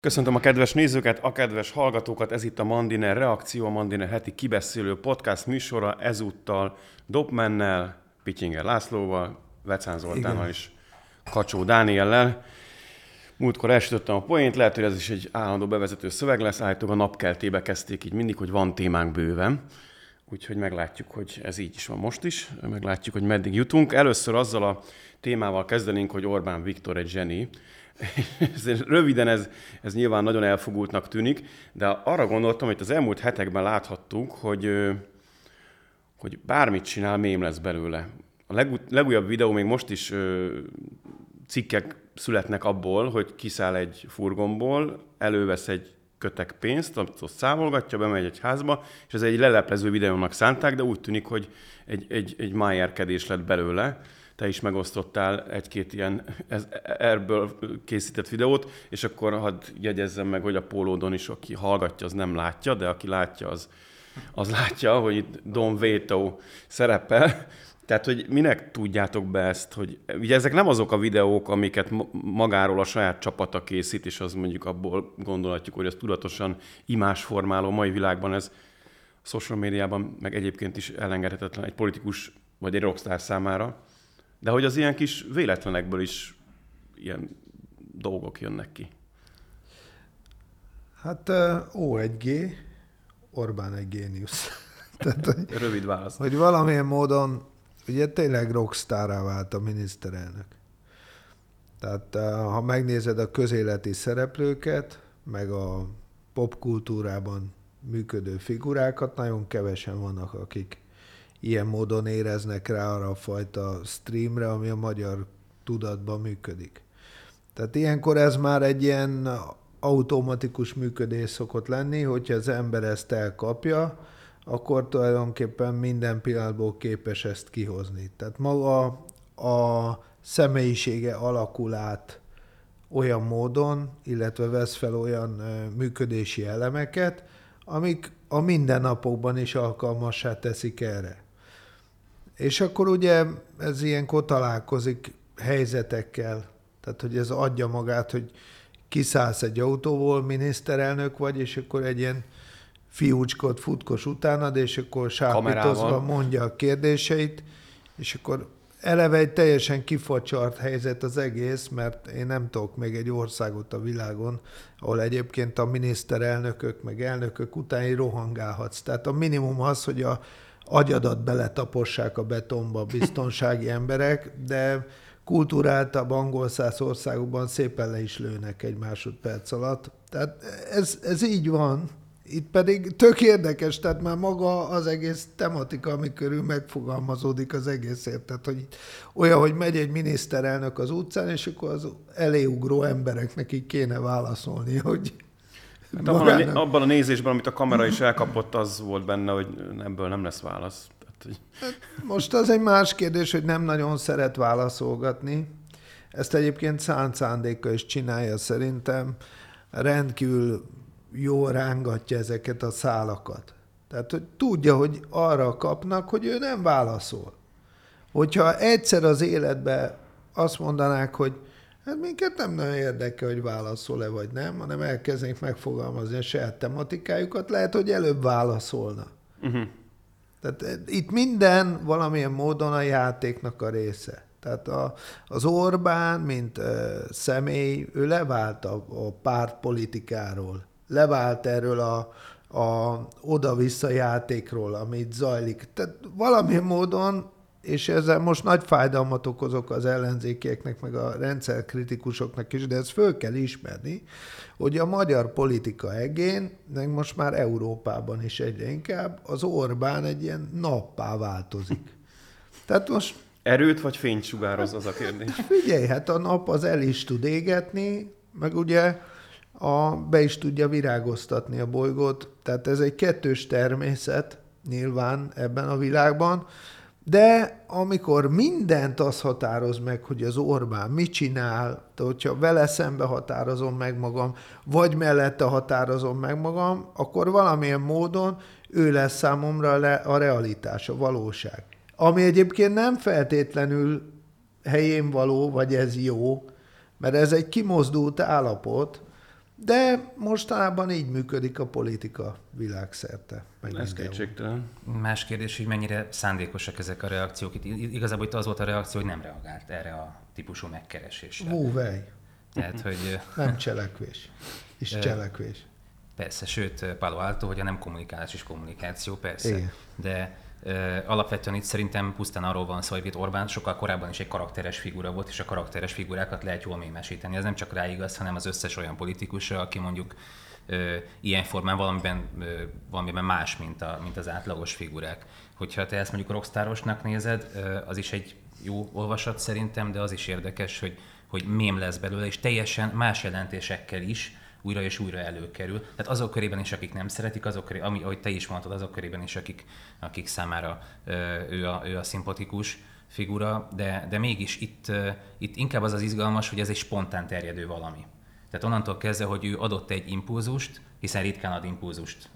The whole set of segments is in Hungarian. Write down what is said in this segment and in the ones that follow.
Köszöntöm a kedves nézőket, a kedves hallgatókat, ez itt a Mandiner Reakció, a Mandiner heti kibeszélő podcast műsora, ezúttal Dobmennel, Pityinger Lászlóval, Vecán Zoltánnal és Kacsó Dániellel. Múltkor elsütöttem a poént, lehet, hogy ez is egy állandó bevezető szöveg lesz, állítólag a napkeltébe kezdték így mindig, hogy van témánk bőven. Úgyhogy meglátjuk, hogy ez így is van most is, meglátjuk, hogy meddig jutunk. Először azzal a témával kezdenénk, hogy Orbán Viktor egy zseni, Röviden ez, ez nyilván nagyon elfogultnak tűnik, de arra gondoltam, hogy az elmúlt hetekben láthattuk, hogy, hogy bármit csinál, mém lesz belőle. A legú- legújabb videó még most is cikkek születnek abból, hogy kiszáll egy furgonból, elővesz egy kötek pénzt, amit ott számolgatja, bemegy egy házba, és ez egy leleplező videónak szánták, de úgy tűnik, hogy egy, egy, egy májerkedés lett belőle te is megosztottál egy-két ilyen ez, erből készített videót, és akkor hadd jegyezzem meg, hogy a pólódon is, aki hallgatja, az nem látja, de aki látja, az, az látja, hogy itt Don Veto szerepel. Tehát, hogy minek tudjátok be ezt, hogy ugye ezek nem azok a videók, amiket magáról a saját csapata készít, és az mondjuk abból gondolhatjuk, hogy ez tudatosan imásformáló mai világban ez social médiában, meg egyébként is elengedhetetlen egy politikus vagy egy rockstar számára. De hogy az ilyen kis véletlenekből is ilyen dolgok jönnek ki. Hát O1G, Orbán egy géniusz. Tehát, hogy, Rövid válasz. Hogy valamilyen módon, ugye tényleg rockstárá vált a miniszterelnök. Tehát ha megnézed a közéleti szereplőket, meg a popkultúrában működő figurákat, nagyon kevesen vannak, akik ilyen módon éreznek rá arra a fajta streamre, ami a magyar tudatban működik. Tehát ilyenkor ez már egy ilyen automatikus működés szokott lenni, hogyha az ember ezt elkapja, akkor tulajdonképpen minden pillanatból képes ezt kihozni. Tehát maga a személyisége alakul át olyan módon, illetve vesz fel olyan működési elemeket, amik a mindennapokban is alkalmassá teszik erre. És akkor ugye ez ilyenkor találkozik helyzetekkel, tehát hogy ez adja magát, hogy kiszállsz egy autóból, miniszterelnök vagy, és akkor egy ilyen fiúcskot futkos utánad, és akkor sápítozva mondja a kérdéseit, és akkor eleve egy teljesen kifacsart helyzet az egész, mert én nem tudok még egy országot a világon, ahol egyébként a miniszterelnökök, meg elnökök után rohangálhatsz. Tehát a minimum az, hogy a agyadat beletapossák a betonba biztonsági emberek, de kultúráltabb angol száz országokban szépen le is lőnek egy másodperc alatt. Tehát ez, ez így van. Itt pedig tök érdekes, tehát már maga az egész tematika, ami körül megfogalmazódik az egész tehát hogy olyan, hogy megy egy miniszterelnök az utcán, és akkor az eléugró embereknek így kéne válaszolni, hogy Hát abban, a, abban a nézésben, amit a kamera is elkapott, az volt benne, hogy ebből nem lesz válasz. Tehát, hogy... Hát most az egy más kérdés, hogy nem nagyon szeret válaszolgatni. Ezt egyébként szánt szándéka is csinálja szerintem. Rendkívül jól rángatja ezeket a szálakat. Tehát, hogy tudja, hogy arra kapnak, hogy ő nem válaszol. Hogyha egyszer az életbe azt mondanák, hogy Hát minket nem nagyon érdekel, hogy válaszol-e vagy nem, hanem elkezdenék megfogalmazni a saját tematikájukat, lehet, hogy előbb válaszolna. Uh-huh. Tehát eh, itt minden valamilyen módon a játéknak a része. Tehát a, az Orbán, mint uh, személy, ő levált a, a pártpolitikáról, levált erről a, a oda-vissza játékról, amit zajlik. Tehát valamilyen módon és ezzel most nagy fájdalmat okozok az ellenzékieknek, meg a rendszerkritikusoknak is, de ezt föl kell ismerni, hogy a magyar politika egén, meg most már Európában is egyre inkább, az Orbán egy ilyen nappá változik. Tehát most... Erőt vagy fényt sugároz az a kérdés? Figyelj, hát a nap az el is tud égetni, meg ugye a, be is tudja virágoztatni a bolygót, tehát ez egy kettős természet nyilván ebben a világban, de amikor mindent az határoz meg, hogy az Orbán mit csinál, de hogyha vele szembe határozom meg magam, vagy mellette határozom meg magam, akkor valamilyen módon ő lesz számomra a realitás, a valóság. Ami egyébként nem feltétlenül helyén való, vagy ez jó, mert ez egy kimozdult állapot, De mostanában így működik a politika világszerte. Meg Ez kétségtelen. Más kérdés, hogy mennyire szándékosak ezek a reakciók. Itt igazából itt az volt a reakció, hogy nem reagált erre a típusú megkeresésre. Múvej. Tehát, hogy... Nem cselekvés. És cselekvés. Persze, sőt, Palo Alto, hogy a nem kommunikálás is kommunikáció, persze. Igen. De alapvetően itt szerintem pusztán arról van szó, hogy itt Orbán sokkal korábban is egy karakteres figura volt, és a karakteres figurákat lehet jól mémesíteni. Ez nem csak rá igaz, hanem az összes olyan politikusra, aki mondjuk ilyen formán valamiben, valamiben más, mint, a, mint az átlagos figurák. Hogyha te ezt mondjuk rockstárosnak nézed, az is egy jó olvasat szerintem, de az is érdekes, hogy, hogy mém lesz belőle, és teljesen más jelentésekkel is, újra és újra előkerül. Tehát azok körében is, akik nem szeretik, azok körében, ami, ahogy te is mondtad, azok körében is, akik, akik számára ő a, ő a szimpatikus figura, de, de mégis itt, itt inkább az az izgalmas, hogy ez egy spontán terjedő valami. Tehát onnantól kezdve, hogy ő adott egy impulzust, hiszen ritkán ad impulzust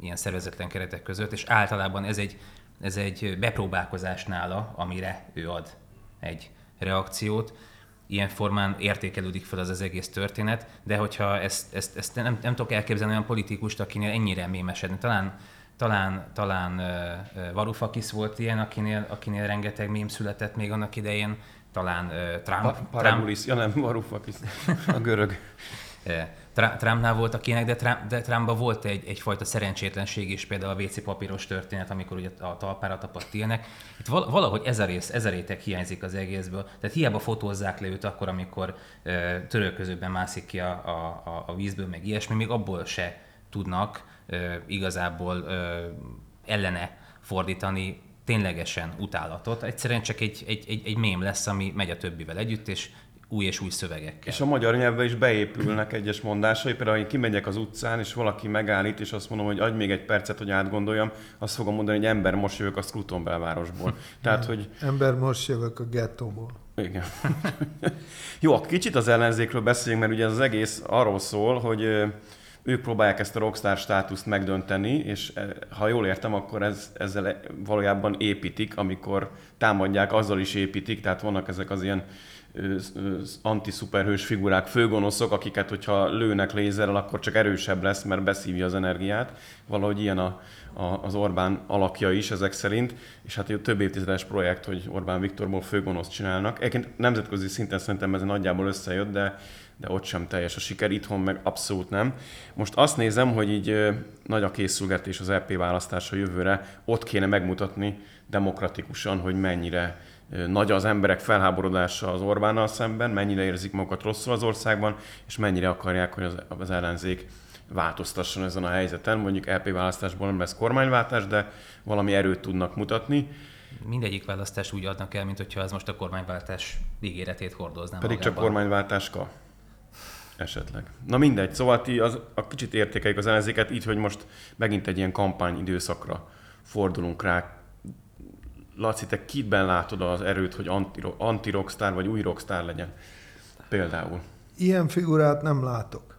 ilyen szervezetlen keretek között, és általában ez egy, ez egy bepróbálkozás nála, amire ő ad egy reakciót, ilyen formán értékelődik fel az az egész történet, de hogyha ezt, ezt, ezt nem, nem tudok elképzelni olyan politikust, akinél ennyire mémesedni. Talán, talán, talán uh, Varoufakis volt ilyen, akinél, akinél rengeteg mém született még annak idején, talán uh, Trump. Pa- Trump. ja nem, Varoufakis, a görög. Trumpnál volt akinek, de, Trump, de Trumpban volt egy, egyfajta szerencsétlenség is, például a WC papíros történet, amikor ugye a talpára tapadt ilyenek. Itt valahogy ez a rész, ez a réteg hiányzik az egészből. Tehát hiába fotózzák le őt akkor, amikor e, törölközőben mászik ki a, a, a vízből, meg ilyesmi, még abból se tudnak e, igazából e, ellene fordítani ténylegesen utálatot. Egyszerűen csak egy, egy, egy, egy mém lesz, ami megy a többivel együtt, és új és új szövegekkel. És a magyar nyelvbe is beépülnek egyes mondásai, például, én kimegyek az utcán, és valaki megállít, és azt mondom, hogy adj még egy percet, hogy átgondoljam, azt fogom mondani, hogy ember, most jövök a Scruton belvárosból. Tehát, hogy... Ember, most jövök a gettóból. Igen. Jó, kicsit az ellenzékről beszéljünk, mert ugye ez az egész arról szól, hogy ők próbálják ezt a rockstar státuszt megdönteni, és ha jól értem, akkor ez, ezzel valójában építik, amikor támadják, azzal is építik, tehát vannak ezek az ilyen antiszuperhős figurák, főgonoszok, akiket, hogyha lőnek lézerrel, akkor csak erősebb lesz, mert beszívja az energiát. Valahogy ilyen a, a, az Orbán alakja is ezek szerint, és hát egy több évtizedes projekt, hogy Orbán Viktorból főgonoszt csinálnak. Egyébként nemzetközi szinten szerintem ez nagyjából összejött, de, de ott sem teljes a siker, itthon meg abszolút nem. Most azt nézem, hogy így nagy a készülgetés az EP választása jövőre, ott kéne megmutatni demokratikusan, hogy mennyire nagy az emberek felháborodása az Orbánnal szemben, mennyire érzik magukat rosszul az országban, és mennyire akarják, hogy az, az ellenzék változtasson ezen a helyzeten. Mondjuk LP választásból nem lesz kormányváltás, de valami erőt tudnak mutatni. Mindegyik választás úgy adnak el, mint hogyha ez most a kormányváltás ígéretét hordozná Pedig magában. csak kormányváltáska. Esetleg. Na mindegy, szóval ti az, a kicsit értékeljük az ellenzéket így, hogy most megint egy ilyen kampány időszakra fordulunk rá. Laci, te kitben látod az erőt, hogy anti-rockstar vagy új rockstar legyen? Például. Ilyen figurát nem látok.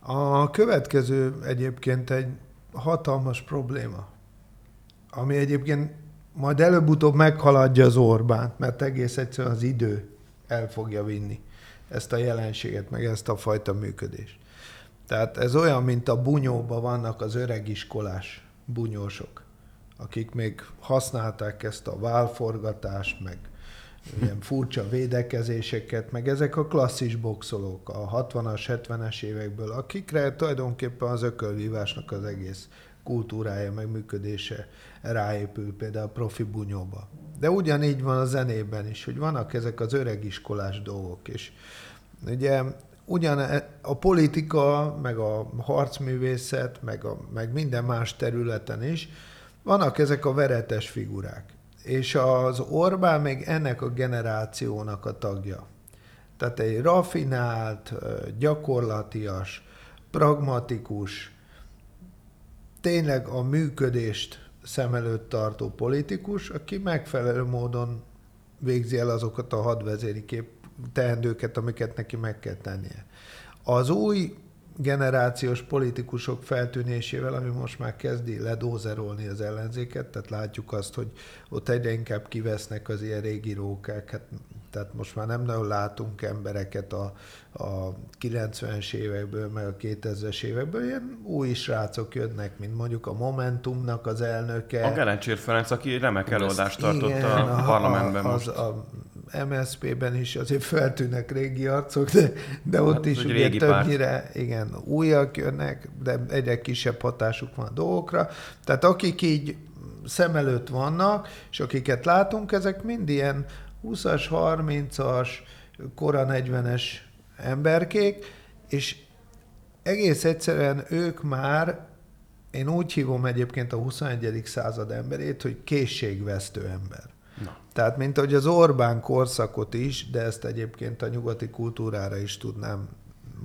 A következő egyébként egy hatalmas probléma, ami egyébként majd előbb-utóbb meghaladja az Orbánt, mert egész egyszerűen az idő el fogja vinni ezt a jelenséget, meg ezt a fajta működést. Tehát ez olyan, mint a bunyóban vannak az öregiskolás bunyósok akik még használták ezt a válforgatást, meg ilyen furcsa védekezéseket, meg ezek a klasszis boxolók a 60-as, 70-es évekből, akikre tulajdonképpen az ökölvívásnak az egész kultúrája, meg működése ráépül például a profi bunyóba. De ugyanígy van a zenében is, hogy vannak ezek az öregiskolás dolgok, és ugye ugyan e, a politika, meg a harcművészet, meg, a, meg minden más területen is vannak ezek a veretes figurák. És az Orbán még ennek a generációnak a tagja. Tehát egy rafinált, gyakorlatias, pragmatikus, tényleg a működést szem előtt tartó politikus, aki megfelelő módon végzi el azokat a hadvezéri kép teendőket, amiket neki meg kell tennie. Az új generációs politikusok feltűnésével, ami most már kezdi ledózerolni az ellenzéket, tehát látjuk azt, hogy ott egyre inkább kivesznek az ilyen régi rókák, hát, tehát most már nem nagyon látunk embereket a, a 90-es évekből, meg a 2000-es évekből, ilyen új srácok jönnek, mint mondjuk a Momentumnak az elnöke. A Gelencsér Ferenc, aki remek előadást tartott igen, a, a parlamentben a, most. Az, a MSZP-ben is azért feltűnnek régi arcok, de, de ott hát, is ugye többnyire párt. igen, újak jönnek, de egyre kisebb hatásuk van a dolgokra. Tehát akik így szem előtt vannak, és akiket látunk, ezek mind ilyen 20-as, 30-as, kora 40-es emberkék, és egész egyszerűen ők már, én úgy hívom egyébként a 21. század emberét, hogy készségvesztő ember. Tehát, mint ahogy az Orbán korszakot is, de ezt egyébként a nyugati kultúrára is tudnám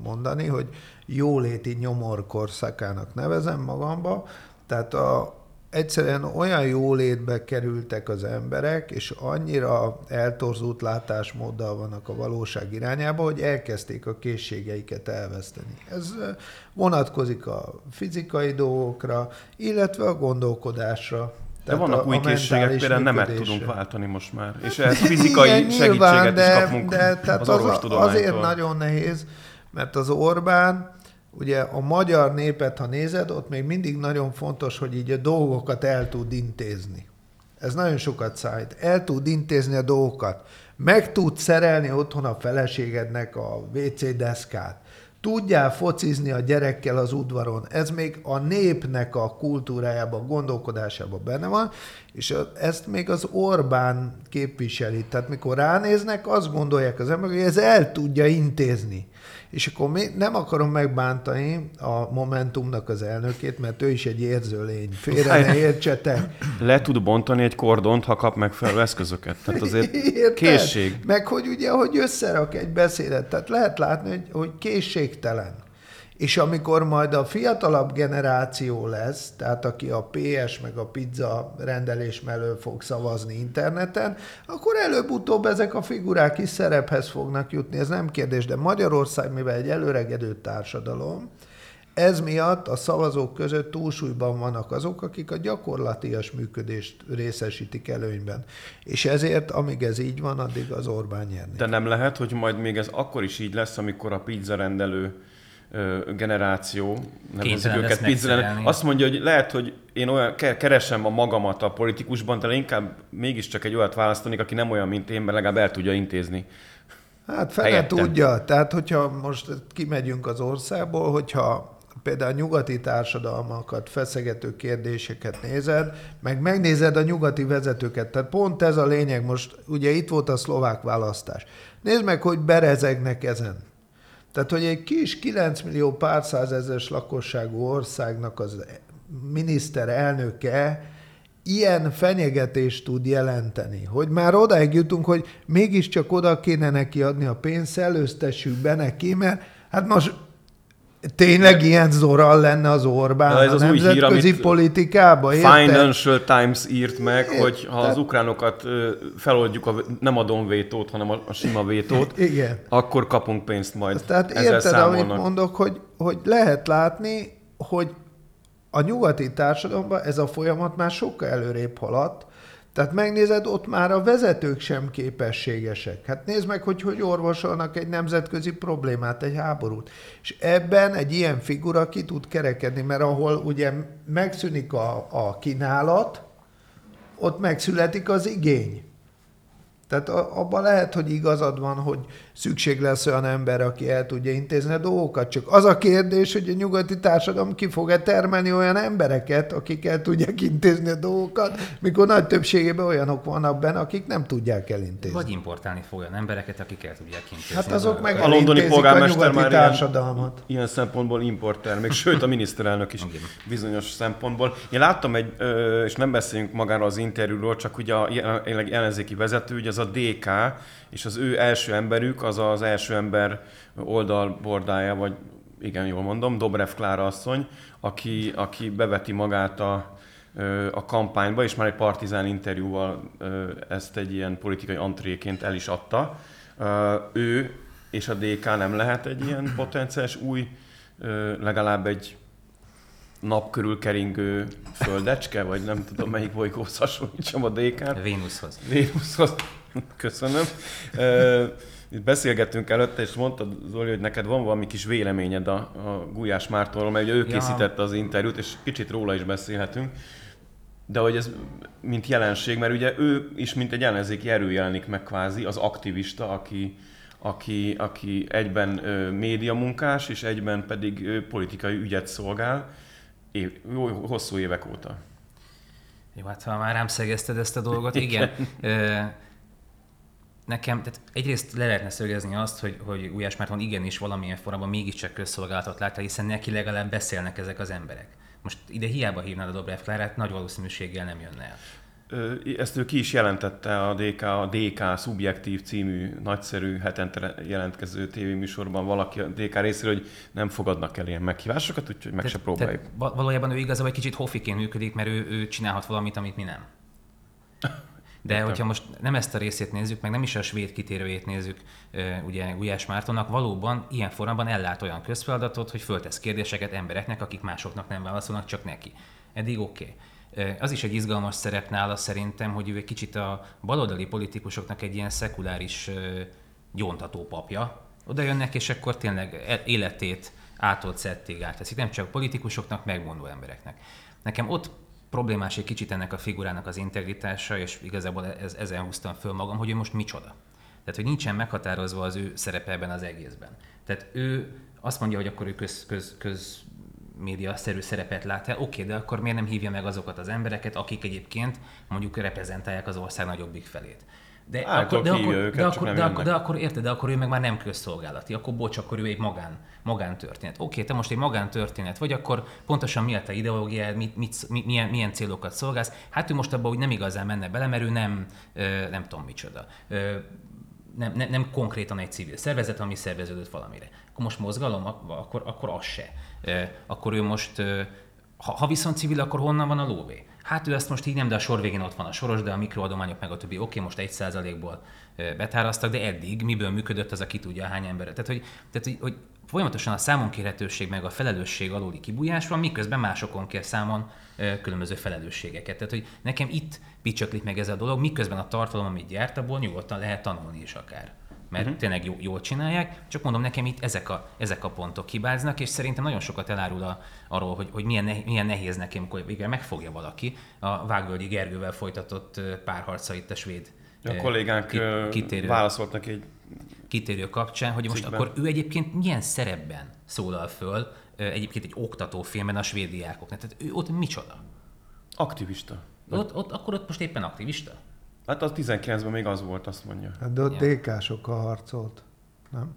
mondani, hogy jóléti nyomor korszakának nevezem magamba, tehát a, egyszerűen olyan jólétbe kerültek az emberek, és annyira eltorzult látásmóddal vannak a valóság irányába, hogy elkezdték a készségeiket elveszteni. Ez vonatkozik a fizikai dolgokra, illetve a gondolkodásra. De vannak a, új a készségek, például nemet tudunk váltani most már, és ehhez fizikai Igen, segítséget nyilván, de, is kapunk de, tehát az, az Azért nagyon nehéz, mert az Orbán ugye a magyar népet, ha nézed, ott még mindig nagyon fontos, hogy így a dolgokat el tud intézni. Ez nagyon sokat szállít. El tud intézni a dolgokat. Meg tud szerelni otthon a feleségednek a WC deszkát. Tudjál focizni a gyerekkel az udvaron. Ez még a népnek a kultúrájában, gondolkodásában benne van, és ezt még az Orbán képviseli. Tehát mikor ránéznek, azt gondolják az emberek, hogy ez el tudja intézni és akkor mi, nem akarom megbántani a Momentumnak az elnökét, mert ő is egy érző lény. Félre ne értsetek. Le tud bontani egy kordont, ha kap megfelelő eszközöket. Tehát azért Érted? készség. Meg hogy ugye, hogy összerak egy beszédet. Tehát lehet látni, hogy, hogy készségtelen. És amikor majd a fiatalabb generáció lesz, tehát aki a PS meg a pizza rendelés mellől fog szavazni interneten, akkor előbb-utóbb ezek a figurák is szerephez fognak jutni, ez nem kérdés, de Magyarország, mivel egy előregedő társadalom, ez miatt a szavazók között túlsúlyban vannak azok, akik a gyakorlatias működést részesítik előnyben. És ezért, amíg ez így van, addig az Orbán nyerni. De nem lehet, hogy majd még ez akkor is így lesz, amikor a pizza rendelő generáció, nevezzük őket pizzen, azt mondja, hogy lehet, hogy én olyan keresem a magamat a politikusban, de inkább mégiscsak egy olyat választanék, aki nem olyan, mint én, mert legalább el tudja intézni. Hát fele tudja. Tehát, hogyha most kimegyünk az országból, hogyha például a nyugati társadalmakat feszegető kérdéseket nézed, meg megnézed a nyugati vezetőket. Tehát pont ez a lényeg. Most ugye itt volt a szlovák választás. Nézd meg, hogy berezegnek ezen. Tehát, hogy egy kis 9 millió pár százezes lakosságú országnak az miniszterelnöke ilyen fenyegetést tud jelenteni, hogy már odaig jutunk, hogy mégiscsak oda kéne neki adni a pénzt, előztessük be neki, mert hát most Tényleg ilyen zoral lenne az Orbán ja, ez a az nemzetközi hír, politikában, Financial Times írt meg, Ért, hogy ha az ukránokat feloldjuk, a, nem a donvétót, hanem a, a sima vétót, Igen. akkor kapunk pénzt majd. Tehát Ezzel érted, számolnak. amit mondok, hogy, hogy lehet látni, hogy a nyugati társadalomban ez a folyamat már sokkal előrébb haladt, tehát megnézed, ott már a vezetők sem képességesek. Hát nézd meg, hogy hogy orvosolnak egy nemzetközi problémát, egy háborút. És ebben egy ilyen figura ki tud kerekedni, mert ahol ugye megszűnik a, a kínálat, ott megszületik az igény. Tehát abban lehet, hogy igazad van, hogy szükség lesz olyan ember, aki el tudja intézni a dolgokat. Csak az a kérdés, hogy a nyugati társadalom ki fog-e termelni olyan embereket, akik el tudják intézni a dolgokat, mikor nagy többségében olyanok vannak benne, akik nem tudják elintézni. Vagy importálni fog olyan embereket, akik el tudják intézni. Hát azok meg a londoni polgármester már társadalmat. Ilyen, ilyen szempontból importer, még sőt a miniszterelnök is bizonyos szempontból. Én láttam egy, és nem beszéljünk magáról az interjúról, csak ugye a ellenzéki vezető, ugye az a DK, és az ő első emberük, az az első ember oldalbordája, vagy igen, jól mondom, Dobrev Klára asszony, aki, aki beveti magát a, a kampányba, és már egy partizán interjúval ezt egy ilyen politikai antréként el is adta. Ő és a DK nem lehet egy ilyen potenciális új legalább egy nap körül keringő földecske, vagy nem tudom melyik bolygóhoz hasonlítsam a DK-t. Vénuszhoz. Vénuszhoz. Köszönöm. Itt beszélgettünk előtte, és mondtad, Zoli, hogy neked van valami kis véleményed a, a Gulyás Mártonról, mert ugye ő készítette az interjút, és kicsit róla is beszélhetünk. De hogy ez mint jelenség, mert ugye ő is mint egy ellenzéki erő jelenik meg kvázi, az aktivista, aki, aki, aki egyben ö, médiamunkás, és egyben pedig ö, politikai ügyet szolgál, év, jó, hosszú évek óta. Jó, hát ha már rám szegezted ezt a dolgot, igen. igen. Nekem, tehát egyrészt le lehetne szögezni azt, hogy, hogy Ujás Márton igenis valamilyen formában mégiscsak közszolgálatot látta, hiszen neki legalább beszélnek ezek az emberek. Most ide hiába hívnád a Dobrev Klárát, nagy valószínűséggel nem jönne el. Ezt ő ki is jelentette a DK, a DK Subjektív című nagyszerű hetente jelentkező tévéműsorban valaki a DK részéről, hogy nem fogadnak el ilyen meghívásokat, úgyhogy meg te, se próbáljuk. Te, valójában ő igazából egy kicsit hofiként működik, mert ő, ő csinálhat valamit, amit mi nem. De hogyha most nem ezt a részét nézzük, meg nem is a svéd kitérőjét nézzük, ugye Gulyás Mártonnak, valóban ilyen formában ellát olyan közfeladatot, hogy föltesz kérdéseket embereknek, akik másoknak nem válaszolnak, csak neki. Eddig oké. Okay. Az is egy izgalmas szerep nála szerintem, hogy ő egy kicsit a baloldali politikusoknak egy ilyen szekuláris gyóntató papja. Oda jönnek, és akkor tényleg e, életét átolt szettig átteszik. Nem csak politikusoknak, megmondó embereknek. Nekem ott problémás egy kicsit ennek a figurának az integritása, és igazából ez, ezen húztam föl magam, hogy ő most micsoda. Tehát, hogy nincsen meghatározva az ő szerepe ebben az egészben. Tehát ő azt mondja, hogy akkor ő köz, köz, köz média-szerű szerepet lát el, oké, de akkor miért nem hívja meg azokat az embereket, akik egyébként mondjuk reprezentálják az ország nagyobbik felét. De akkor, de, akkor, őket, de, akkor, de, akkor, de akkor érted, de akkor ő meg már nem közszolgálati, akkor bocs, akkor ő egy magán, magántörténet. Oké, te most egy magántörténet vagy, akkor pontosan mi a te ideológiád, mit, mit, milyen, milyen célokat szolgálsz. Hát ő most abban úgy nem igazán menne bele, mert ő nem, nem tudom micsoda. Nem, nem, nem konkrétan egy civil szervezet, ami szerveződött valamire. Akkor most mozgalom, akkor, akkor az se akkor ő most, ha, ha viszont civil, akkor honnan van a lóvé? Hát ő ezt most így nem, de a sor végén ott van a soros, de a mikroadományok meg a többi, oké, most egy százalékból betáraztak, de eddig miből működött az, aki tudja hány ember. Tehát, hogy, tehát, hogy, hogy folyamatosan a számonkérhetőség meg a felelősség aluli kibújás van, miközben másokon kér számon különböző felelősségeket. Tehát, hogy nekem itt picsöklik meg ez a dolog, miközben a tartalom, amit gyárt, abból nyugodtan lehet tanulni is akár mert uh-huh. tényleg jó, jól csinálják, csak mondom, nekem itt ezek a, ezek a pontok hibáznak, és szerintem nagyon sokat elárul a, arról, hogy, hogy milyen, ne, milyen nehéz nekem, amikor végre megfogja valaki a Vágvölgyi Gergővel folytatott párharca itt a svéd a kollégánk kitérő, válaszoltak egy kitérő kapcsán, hogy most cikkben. akkor ő egyébként milyen szerepben szólal föl egyébként egy oktatófilmben a svéd diákoknak. Tehát ő ott micsoda? Aktivista. Ott, ott, akkor ott most éppen aktivista? Hát az 19-ben még az volt, azt mondja. Hát de ott ja. DK-sokkal harcolt, nem?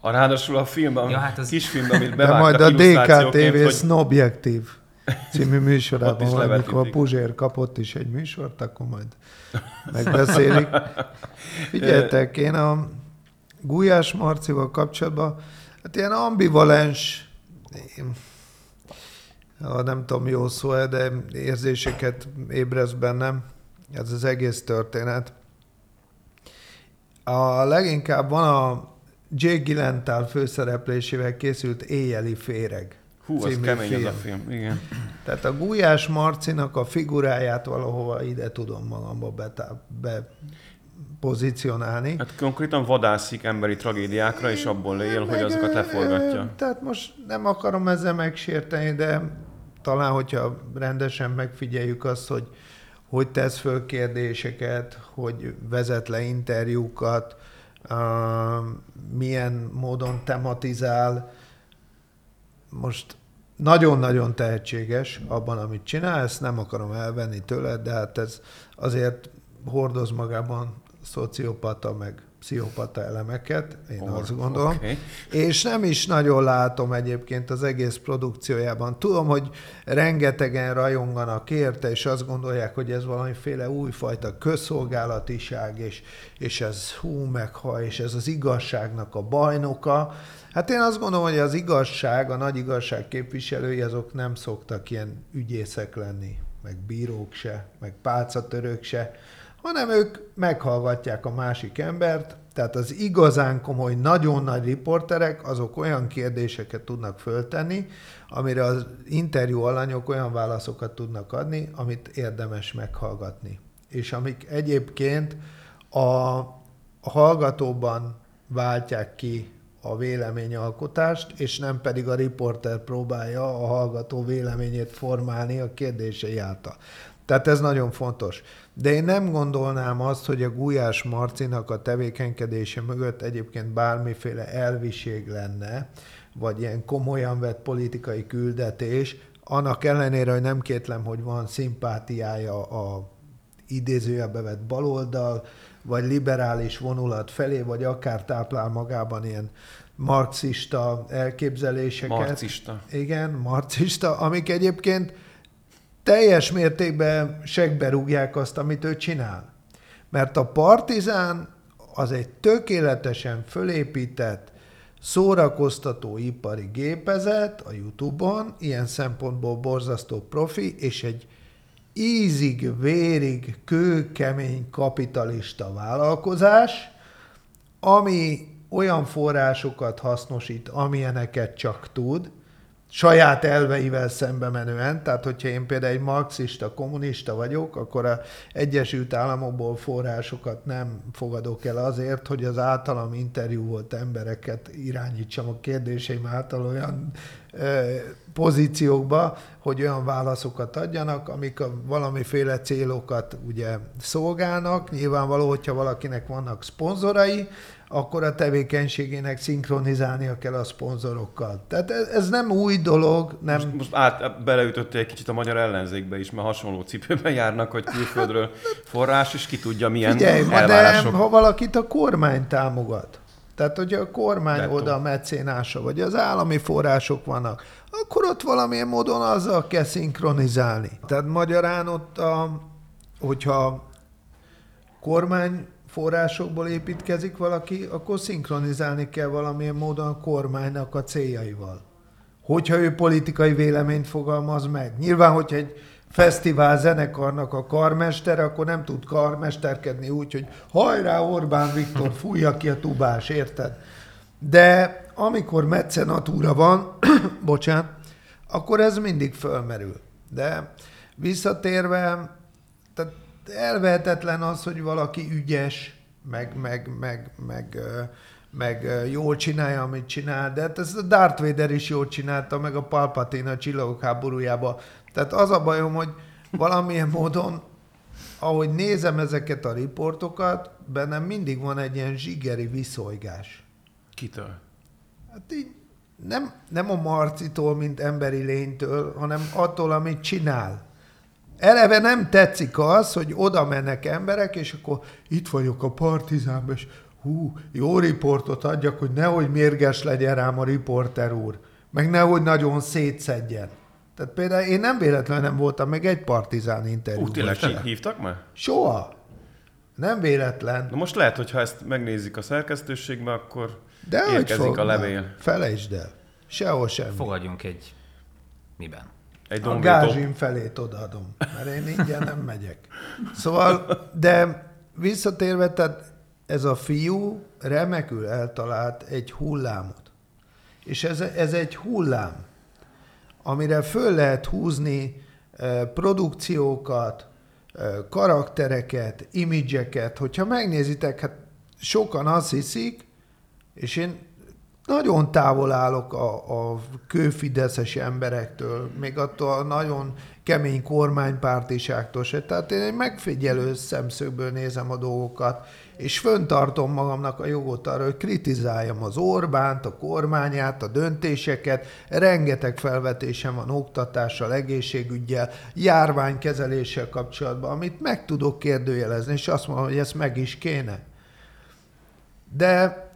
A ráadásul a filmben, ja, hát az... kisfilmben, amit De majd a DK TV hogy... Snobjektív című műsorában, amikor a Puzsér kapott is egy műsort, akkor majd megbeszélik. Figyeljetek, én a Gulyás Marcival kapcsolatban, hát ilyen ambivalens, nem tudom jó szó de érzéseket ébrez bennem ez az egész történet. A leginkább van a Jake Gyllenhaal főszereplésével készült Éjjeli féreg. Hú, az kemény film. az a film, igen. Tehát a Gulyás Marcinak a figuráját valahova ide tudom magamba betá- be pozícionálni. Hát konkrétan vadászik emberi tragédiákra, és abból él, hogy azokat leforgatja. Tehát most nem akarom ezzel megsérteni, de talán, hogyha rendesen megfigyeljük azt, hogy hogy tesz föl kérdéseket, hogy vezet le interjúkat, milyen módon tematizál. Most nagyon-nagyon tehetséges abban, amit csinál, ezt nem akarom elvenni tőle, de hát ez azért hordoz magában szociopata, meg pszichopata elemeket, én oh, azt gondolom. Okay. És nem is nagyon látom egyébként az egész produkciójában. Tudom, hogy rengetegen rajonganak érte, és azt gondolják, hogy ez valamiféle újfajta közszolgálatiság, és, és ez hú megha, és ez az igazságnak a bajnoka. Hát én azt gondolom, hogy az igazság, a nagy igazság képviselői, azok nem szoktak ilyen ügyészek lenni, meg bírók se, meg pálcatörők se, hanem ők meghallgatják a másik embert, tehát az igazán komoly, nagyon nagy riporterek, azok olyan kérdéseket tudnak föltenni, amire az interjú alanyok olyan válaszokat tudnak adni, amit érdemes meghallgatni. És amik egyébként a, hallgatóban váltják ki a véleményalkotást, és nem pedig a riporter próbálja a hallgató véleményét formálni a kérdései által. Tehát ez nagyon fontos. De én nem gondolnám azt, hogy a Gulyás Marcinak a tevékenykedése mögött egyébként bármiféle elviség lenne, vagy ilyen komolyan vett politikai küldetés, annak ellenére, hogy nem kétlem, hogy van szimpátiája a idézőjelbe vett baloldal, vagy liberális vonulat felé, vagy akár táplál magában ilyen marxista elképzeléseket. Marxista. Igen, marxista, amik egyébként teljes mértékben segbe rúgják azt, amit ő csinál. Mert a partizán az egy tökéletesen fölépített, szórakoztató ipari gépezet a Youtube-on, ilyen szempontból borzasztó profi, és egy ízig, vérig, kőkemény kapitalista vállalkozás, ami olyan forrásokat hasznosít, amilyeneket csak tud, saját elveivel szembe menően, tehát hogyha én például egy marxista, kommunista vagyok, akkor a Egyesült Államokból forrásokat nem fogadok el azért, hogy az általam interjú volt embereket irányítsam a kérdéseim által olyan ö, pozíciókba, hogy olyan válaszokat adjanak, amik a valamiféle célokat ugye szolgálnak. Nyilvánvaló, hogyha valakinek vannak szponzorai, akkor a tevékenységének szinkronizálnia kell a szponzorokkal. Tehát ez, ez nem új dolog. Nem... Most, most át, beleütöttél egy kicsit a magyar ellenzékbe is, mert hasonló cipőben járnak, hogy külföldről forrás, és ki tudja milyen Figyelj, elvárások. de ha valakit a kormány támogat, tehát hogyha a kormány Netto. oda mecénása, vagy az állami források vannak, akkor ott valamilyen módon azzal kell szinkronizálni. Tehát magyarán ott, a, hogyha kormány forrásokból építkezik valaki, akkor szinkronizálni kell valamilyen módon a kormánynak a céljaival. Hogyha ő politikai véleményt fogalmaz meg. Nyilván, hogyha egy fesztivál zenekarnak a karmester, akkor nem tud karmesterkedni úgy, hogy hajrá Orbán Viktor, fújja ki a tubás, érted? De amikor mecenatúra van, bocsánat, akkor ez mindig fölmerül. De visszatérve, tehát elvehetetlen az, hogy valaki ügyes, meg, meg, meg, meg, meg jól csinálja, amit csinál, de hát ezt a Darth Vader is jól csinálta, meg a Palpatine a csillagok háborújába. Tehát az a bajom, hogy valamilyen módon, ahogy nézem ezeket a riportokat, bennem mindig van egy ilyen zsigeri viszolygás. Kitől? Hát így nem, nem a Marcitól, mint emberi lénytől, hanem attól, amit csinál. Eleve nem tetszik az, hogy oda mennek emberek, és akkor itt vagyok a partizánban, és hú, jó riportot adjak, hogy nehogy mérges legyen rám a riporter úr, meg nehogy nagyon szétszedjen. Tehát például én nem véletlenül nem voltam meg egy partizán interjúban. tényleg sem. hív- hívtak már? Soha. Nem véletlen. Na most lehet, hogy ha ezt megnézik a szerkesztőségbe, akkor De érkezik a levél. Felejtsd el. Sehol semmi. Fogadjunk egy miben? Egy A gázsim felét odaadom, mert én ingyen nem megyek. Szóval, de visszatérve, tehát ez a fiú remekül eltalált egy hullámot. És ez, ez egy hullám, amire föl lehet húzni eh, produkciókat, eh, karaktereket, imidzseket. Hogyha megnézitek, hát sokan azt hiszik, és én nagyon távol állok a, a kőfideszes emberektől, még attól a nagyon kemény kormánypártiságtól se. Tehát én egy megfigyelő szemszögből nézem a dolgokat, és föntartom magamnak a jogot arra, hogy kritizáljam az Orbánt, a kormányát, a döntéseket. Rengeteg felvetésem van oktatással, egészségügyel, járványkezeléssel kapcsolatban, amit meg tudok kérdőjelezni, és azt mondom, hogy ezt meg is kéne. De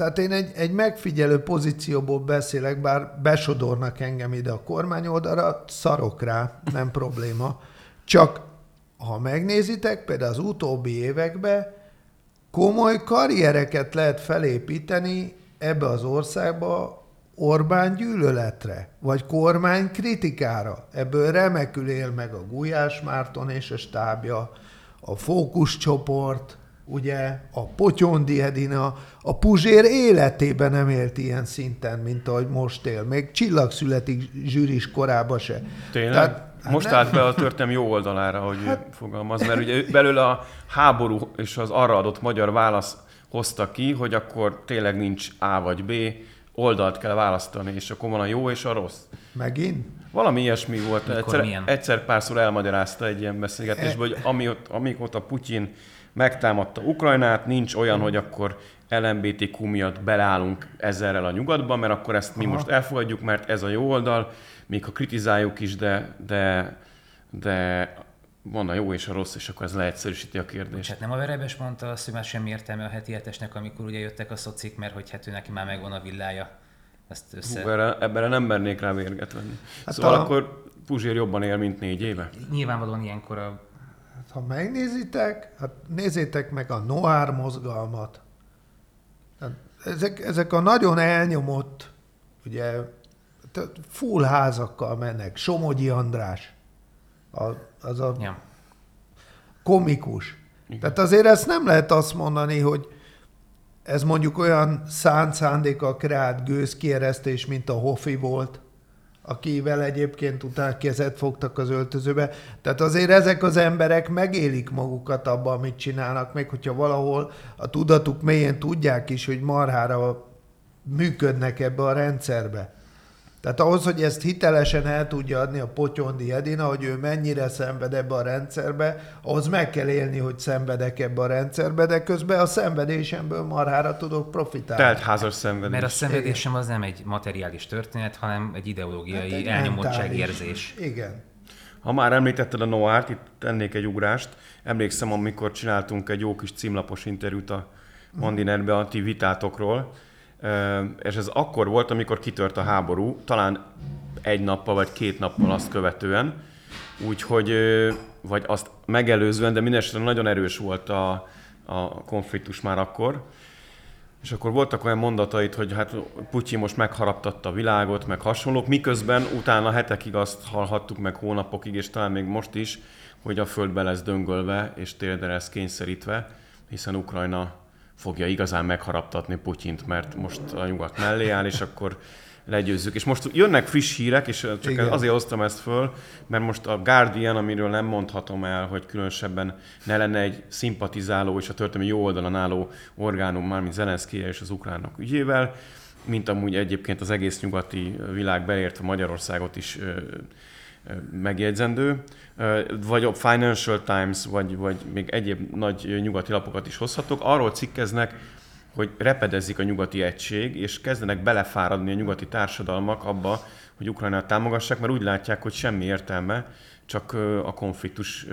tehát én egy, egy megfigyelő pozícióból beszélek, bár besodornak engem ide a kormány oldalra, szarok rá, nem probléma. Csak ha megnézitek, például az utóbbi években komoly karriereket lehet felépíteni ebbe az országba Orbán gyűlöletre, vagy kormány kritikára. Ebből remekül él meg a Gulyás Márton és a stábja, a fókuszcsoport, ugye a Potyondi Edina, a Puzsér életében nem élt ilyen szinten, mint ahogy most él. Még csillagszületik zsűris korába se. Tényleg? Tehát, most nem. állt be a történelem jó oldalára, hogy hát... fogalmaz, mert ugye belőle a háború és az arra adott magyar válasz hozta ki, hogy akkor tényleg nincs A vagy B, oldalt kell választani, és akkor van a jó és a rossz. Megint? Valami ilyesmi volt. egyszer, egyszer párszor elmagyarázta egy ilyen beszélgetésben, e... hogy amióta, amióta Putyin megtámadta Ukrajnát, nincs olyan, hogy akkor LMBTQ miatt beleállunk ezerrel a nyugatba, mert akkor ezt mi Aha. most elfogadjuk, mert ez a jó oldal, még ha kritizáljuk is, de, de, de van a jó és a rossz, és akkor ez leegyszerűsíti a kérdést. Hát nem a Verebes mondta azt, hogy már semmi értelme a heti hetesnek, amikor ugye jöttek a szocik, mert hogy hát ő neki már megvan a villája. Ezt össze... Hú, erre, ebben nem mernék rá vérget venni. Hát szóval a... akkor Puzsér jobban él, mint négy éve? Nyilvánvalóan ilyenkor a ha megnézitek, hát nézzétek meg a Noir mozgalmat. Hát ezek, ezek a nagyon elnyomott, ugye, full házakkal mennek. Somogyi András, a, az a ja. komikus. Igen. Tehát azért ezt nem lehet azt mondani, hogy ez mondjuk olyan szánt szándéka kreált gőzkieresztés, mint a Hoffi volt, akivel egyébként utána kezet fogtak az öltözőbe. Tehát azért ezek az emberek megélik magukat abban, amit csinálnak, még hogyha valahol a tudatuk mélyén tudják is, hogy marhára működnek ebbe a rendszerbe. Tehát ahhoz, hogy ezt hitelesen el tudja adni a Potyondi Edina, hogy ő mennyire szenved ebbe a rendszerbe, ahhoz meg kell élni, hogy szenvedek ebbe a rendszerbe, de közben a szenvedésemből marhára tudok profitálni. Tehát házas szenvedés. Mert a szenvedésem az nem egy materiális történet, hanem egy ideológiai hát egy elnyomottságérzés. Igen. Ha már említetted a Noárt, itt tennék egy ugrást. Emlékszem, amikor csináltunk egy jó kis címlapos interjút a Mandinerbe a ti vitátokról, és ez akkor volt, amikor kitört a háború, talán egy nappal vagy két nappal azt követően, úgyhogy, vagy azt megelőzően, de minden nagyon erős volt a, a konfliktus már akkor. És akkor voltak olyan mondatait, hogy hát Putyin most megharaptatta a világot, meg hasonlók, miközben utána hetekig azt hallhattuk meg hónapokig, és talán még most is, hogy a földbe lesz döngölve, és térdre lesz kényszerítve, hiszen Ukrajna fogja igazán megharaptatni Putyint, mert most a nyugat mellé áll, és akkor legyőzzük. És most jönnek friss hírek, és csak Igen. azért hoztam ezt föl, mert most a Guardian, amiről nem mondhatom el, hogy különösebben ne lenne egy szimpatizáló és a történelmi jó oldalon álló orgánum, mármint Zelenszky és az ukránok ügyével, mint amúgy egyébként az egész nyugati világ beértve Magyarországot is megjegyzendő, vagy a Financial Times, vagy, vagy még egyéb nagy nyugati lapokat is hozhatok, arról cikkeznek, hogy repedezik a nyugati egység, és kezdenek belefáradni a nyugati társadalmak abba, hogy Ukrajnát támogassák, mert úgy látják, hogy semmi értelme, csak a konfliktus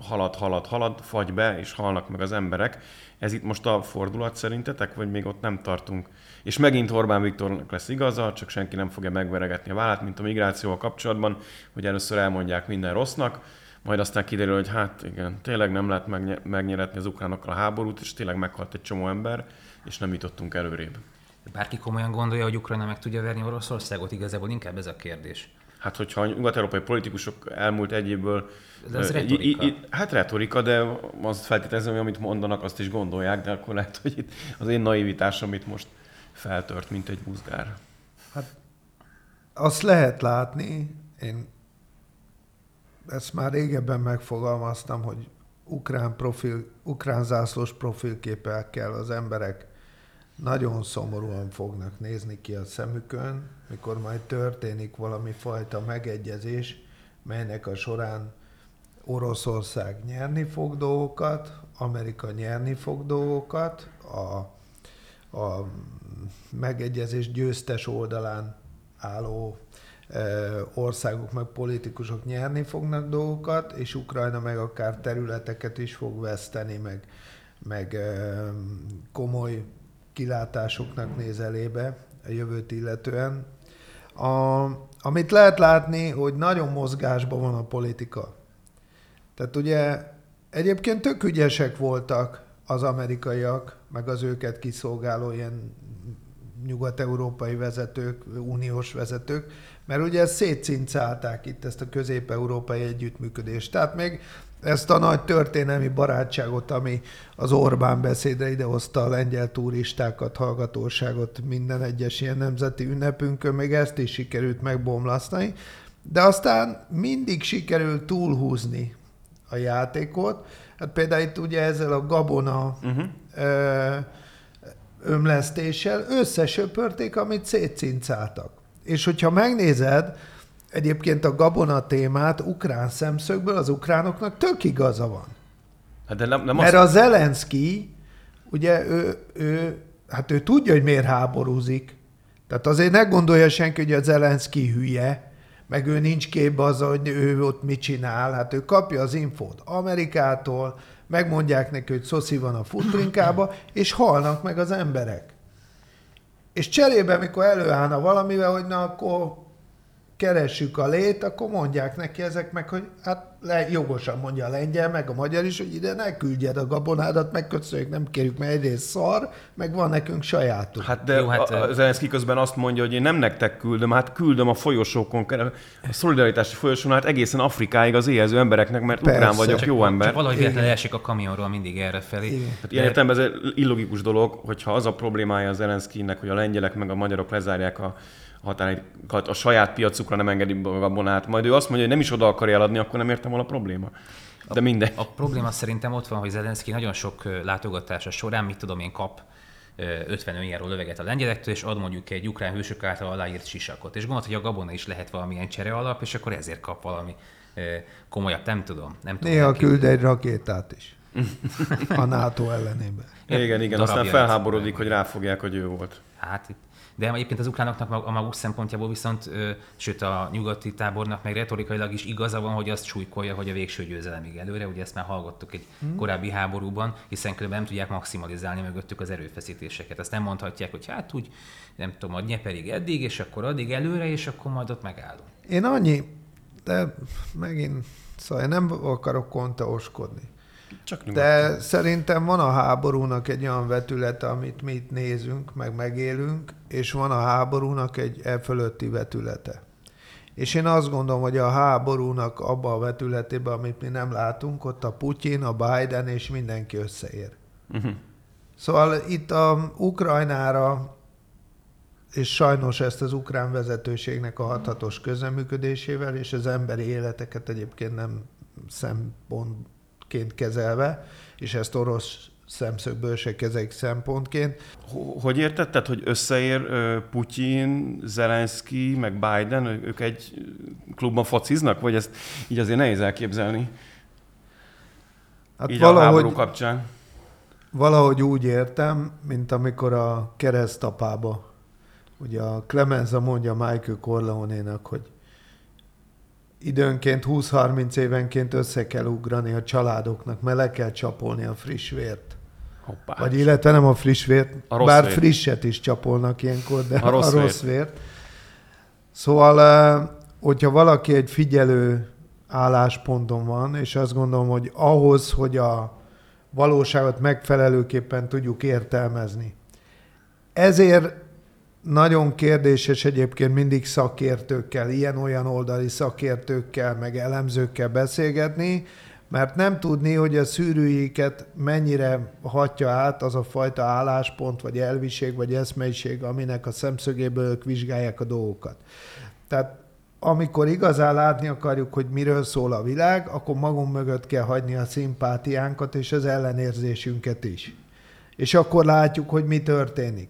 halad, halad, halad, fagy be, és halnak meg az emberek. Ez itt most a fordulat szerintetek, vagy még ott nem tartunk? És megint Orbán Viktornak lesz igaza, csak senki nem fogja megveregetni a vállát, mint a migrációval kapcsolatban, hogy először elmondják minden rossznak, majd aztán kiderül, hogy hát igen, tényleg nem lehet megnyeretni az ukránokkal a háborút, és tényleg meghalt egy csomó ember, és nem jutottunk előrébb. Bárki komolyan gondolja, hogy Ukrajna meg tudja verni Oroszországot, igazából inkább ez a kérdés. Hát, hogyha a nyugat-európai politikusok elmúlt egy évből... De ez retorika. I, I, hát retorika, de azt feltételezem, hogy amit mondanak, azt is gondolják, de akkor lehet, hogy itt az én naivitásom itt most feltört, mint egy buzgár. Hát azt lehet látni, én ezt már régebben megfogalmaztam, hogy ukrán, profil, ukrán zászlós profilképekkel az emberek nagyon szomorúan fognak nézni ki a szemükön, mikor majd történik valami fajta megegyezés, melynek a során Oroszország nyerni fog dolgokat, Amerika nyerni fog dolgokat, a, a megegyezés győztes oldalán álló országok meg politikusok nyerni fognak dolgokat, és Ukrajna meg akár területeket is fog veszteni, meg, meg komoly kilátásoknak néz elébe a jövőt illetően. A, amit lehet látni, hogy nagyon mozgásban van a politika. Tehát ugye egyébként tök ügyesek voltak az amerikaiak, meg az őket kiszolgáló ilyen nyugat-európai vezetők, uniós vezetők, mert ugye szétcincálták itt ezt a közép-európai együttműködést. Tehát még ezt a nagy történelmi barátságot, ami az Orbán beszédre idehozta a lengyel turistákat, hallgatóságot minden egyes ilyen nemzeti ünnepünkön, még ezt is sikerült megbomlasztani, de aztán mindig sikerült túlhúzni a játékot. Hát például itt ugye ezzel a gabona uh-huh. ö, ömlesztéssel összesöpörték, amit szétcincáltak. És hogyha megnézed, egyébként a gabona témát ukrán szemszögből az ukránoknak tök igaza van. Hát de nem, nem Mert azt... a Zelenszky, ugye ő, ő, hát ő tudja, hogy miért háborúzik. Tehát azért ne gondolja senki, hogy a Zelenszky hülye, meg ő nincs képbe az, hogy ő ott mit csinál. Hát ő kapja az infót Amerikától, megmondják neki, hogy szoszi van a futrinkába, és halnak meg az emberek. És cserébe, mikor előállna valamivel, hogy na akkor keressük a lét, akkor mondják neki ezek meg, hogy hát le, jogosan mondja a lengyel, meg a magyar is, hogy ide ne küldjed a gabonádat, megköszönjük, nem kérjük, mert egyrészt szar, meg van nekünk sajátunk. Hát de Jó, hát, a, a Zelenszky közben azt mondja, hogy én nem nektek küldöm, hát küldöm a folyosókon, a szolidaritási folyosón, hát egészen Afrikáig az éhező embereknek, mert Persze. ukrán vagyok, csak, jó ember. Csak valahogy véletlenül esik a kamionról mindig erre felé. Hát ilyen értem, ez egy illogikus dolog, hogyha az a problémája az Zelenszkynek, hogy a lengyelek meg a magyarok lezárják a határokat a saját piacukra nem engedi a gabonát, majd ő azt mondja, hogy nem is oda akarja eladni, akkor nem értem volna a probléma. De mindegy. A, a probléma szerintem ott van, hogy Zelenszky nagyon sok látogatása során, mit tudom én, kap 50 önjáró löveget a lengyelektől, és ad mondjuk egy ukrán hősök által aláírt sisakot. És gondolod, hogy a gabona is lehet valamilyen csere alap, és akkor ezért kap valami komolyabb, nem tudom. Nem tudom Néha küld egy rakétát is. a NATO ellenében. Igen, igen, aztán felháborodik, hogy ráfogják, hogy ő volt. Hát itt de egyébként az ukránoknak a maguk szempontjából viszont, sőt a nyugati tábornak meg retorikailag is igaza van, hogy azt súlykolja, hogy a végső győzelemig előre. Ugye ezt már hallgattuk egy hmm. korábbi háborúban, hiszen különben nem tudják maximalizálni mögöttük az erőfeszítéseket. Azt nem mondhatják, hogy hát úgy, nem tudom, a Nyeperig eddig, és akkor addig előre, és akkor majd ott megállunk. Én annyi, de megint, szóval én nem akarok konteoskodni. Csak De szerintem van a háborúnak egy olyan vetülete, amit mi itt nézünk, meg megélünk, és van a háborúnak egy e fölötti vetülete. És én azt gondolom, hogy a háborúnak abba a vetületében, amit mi nem látunk, ott a Putyin, a Biden és mindenki összeér. Uh-huh. Szóval itt a Ukrajnára, és sajnos ezt az ukrán vezetőségnek a hathatos közeműködésével, és az emberi életeket egyébként nem szempont szempontként kezelve, és ezt orosz szemszögből se kezelik szempontként. Hogy értetted, hogy összeér Putyin, Zelenszky, meg Biden, ők egy klubban fociznak, vagy ezt így azért nehéz elképzelni? Hát így valahogy, a háború kapcsán. Valahogy úgy értem, mint amikor a keresztapába, ugye a Clemenza mondja Michael Corleone-nak, hogy időnként 20-30 évenként össze kell ugrani a családoknak, mert le kell csapolni a friss vért. Hoppá. Vagy illetve nem a friss vért, a bár vért. frisset is csapolnak ilyenkor, de a rossz, a rossz vért. vért. Szóval, hogyha valaki egy figyelő állásponton van, és azt gondolom, hogy ahhoz, hogy a valóságot megfelelőképpen tudjuk értelmezni. Ezért nagyon kérdéses egyébként mindig szakértőkkel, ilyen-olyan oldali szakértőkkel, meg elemzőkkel beszélgetni, mert nem tudni, hogy a szűrőiket mennyire hatja át az a fajta álláspont, vagy elviség, vagy eszmeiség, aminek a szemszögéből ők vizsgálják a dolgokat. Tehát amikor igazán látni akarjuk, hogy miről szól a világ, akkor magunk mögött kell hagyni a szimpátiánkat és az ellenérzésünket is. És akkor látjuk, hogy mi történik.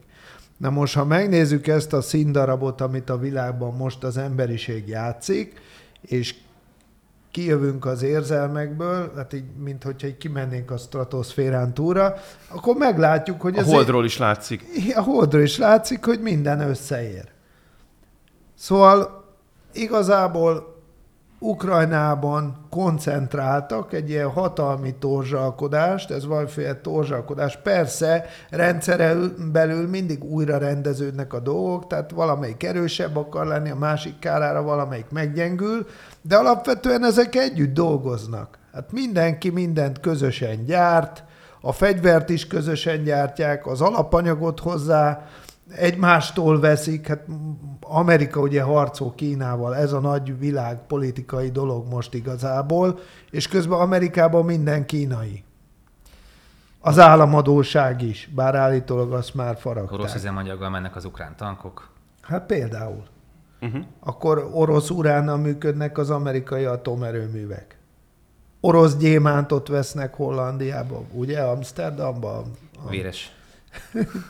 Na most, ha megnézzük ezt a színdarabot, amit a világban most az emberiség játszik, és kijövünk az érzelmekből, hát így, mint hogyha így kimennénk a stratoszférán túra, akkor meglátjuk, hogy... A holdról is látszik. A holdról is látszik, hogy minden összeér. Szóval igazából Ukrajnában koncentráltak egy ilyen hatalmi torzsalkodást, ez valamiféle torzsalkodás. Persze rendszeren belül mindig újra rendeződnek a dolgok, tehát valamelyik erősebb akar lenni, a másik kárára valamelyik meggyengül, de alapvetően ezek együtt dolgoznak. Hát mindenki mindent közösen gyárt, a fegyvert is közösen gyártják, az alapanyagot hozzá egymástól veszik, hát Amerika ugye harcol Kínával, ez a nagy világpolitikai dolog most igazából, és közben Amerikában minden kínai. Az államadóság is, bár állítólag azt már faragták. Orosz üzemanyaggal mennek az ukrán tankok. Hát például. Uh-huh. Akkor orosz uránnal működnek az amerikai atomerőművek. Orosz gyémántot vesznek Hollandiába, ugye? Amsterdamba. Véres.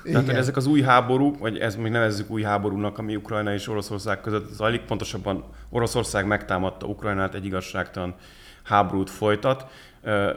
Tehát, hogy ezek az új háborúk, vagy ez még nevezzük új háborúnak, ami Ukrajna és Oroszország között zajlik, pontosabban Oroszország megtámadta Ukrajnát, egy igazságtalan háborút folytat,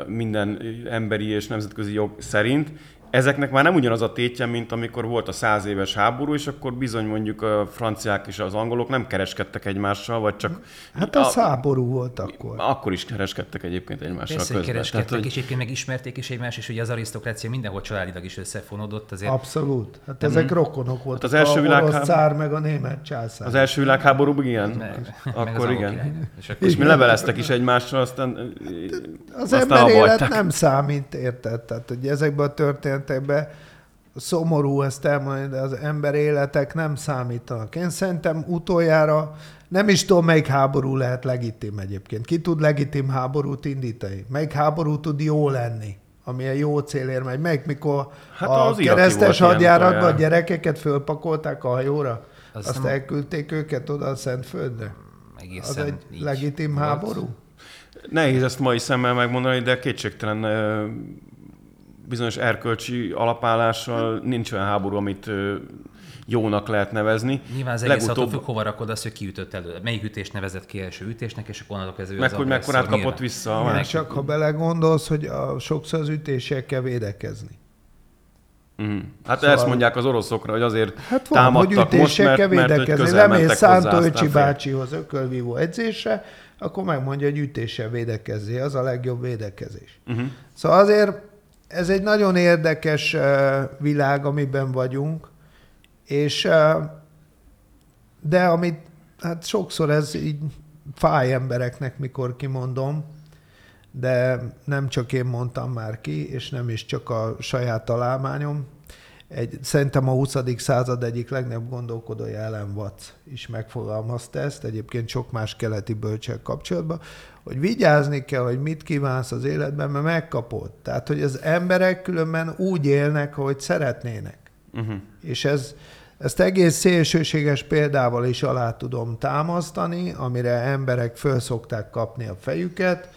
minden emberi és nemzetközi jog szerint, ezeknek már nem ugyanaz a tétje, mint amikor volt a száz éves háború, és akkor bizony mondjuk a franciák és az angolok nem kereskedtek egymással, vagy csak... Hát az a, háború volt akkor. Akkor is kereskedtek egyébként egymással Persze, közben. kereskedtek, Tehát, hogy... és egyébként meg ismerték is egymást, és ugye az arisztokrácia mindenhol családilag is összefonódott. Azért... Abszolút. Hát nem. ezek rokonok voltak. Hát az első világháború... A cár meg a német császár. Az első világháború igen? Meg, akkor meg igen. És, akkor és mi leveleztek is egymással, aztán Az aztán ember élet nem számít, érted? Tehát, hogy ezekben a történet történetekben szomorú ezt elmondani, de az ember életek nem számítanak. Én szerintem utoljára nem is tudom, melyik háború lehet legitim egyébként. Ki tud legitim háborút indítani? Melyik háború tud jó lenni? ami a jó célért megy. Melyik, mikor hát a keresztes hadjáratban a gyerekeket fölpakolták a hajóra, az azt nem... elküldték őket oda a Szentföldre? Egészen az egy legitim volt. háború? Nehéz ezt mai szemmel megmondani, de kétségtelen bizonyos erkölcsi alapállással nincs olyan háború, amit jónak lehet nevezni. Nyilván az egész Legutóbb... attól függ, hova rakod azt, hogy ki ütött elő. Melyik ütést nevezett ki első ütésnek, és akkor onnantól kezdve Meg hogy mekkorát kapott vissza. Meg csak ha belegondolsz, hogy a, sokszor az ütésekkel védekezni. Mm. Hát szóval... ezt mondják az oroszokra, hogy azért hát van, támadtak hogy most, mert, mert hogy Lemész Szántó Öcsi bácsihoz ökölvívó edzésre, akkor megmondja, hogy ütéssel védekezzé, az a legjobb védekezés. Uh-huh. Szóval azért ez egy nagyon érdekes világ, amiben vagyunk, és de amit, hát sokszor ez így fáj embereknek, mikor kimondom, de nem csak én mondtam már ki, és nem is csak a saját találmányom. Egy, szerintem a 20. század egyik legnagyobb gondolkodója Ellen Watts is megfogalmazta ezt, egyébként sok más keleti bölcsek kapcsolatban, hogy vigyázni kell, hogy mit kívánsz az életben, mert megkapod. Tehát, hogy az emberek különben úgy élnek, hogy szeretnének. Uh-huh. És ez, ezt egész szélsőséges példával is alá tudom támasztani, amire emberek föl szokták kapni a fejüket,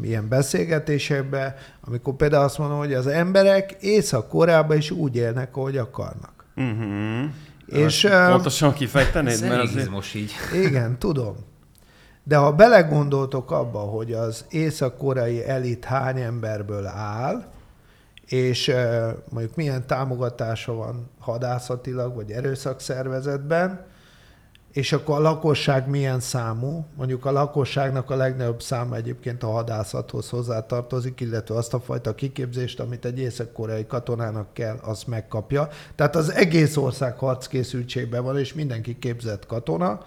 milyen beszélgetésekben, amikor például azt mondom, hogy az emberek Észak-Koreában is úgy élnek, ahogy akarnak. Uh-huh. És, pontosan kifejtenéd? Mert azért... így. Igen, tudom. De ha belegondoltok abba, hogy az észak-koreai elit hány emberből áll, és mondjuk milyen támogatása van hadászatilag, vagy erőszakszervezetben, és akkor a lakosság milyen számú? Mondjuk a lakosságnak a legnagyobb száma egyébként a hadászathoz hozzátartozik, illetve azt a fajta kiképzést, amit egy észak-koreai katonának kell, azt megkapja. Tehát az egész ország harckészültségben van, és mindenki képzett katona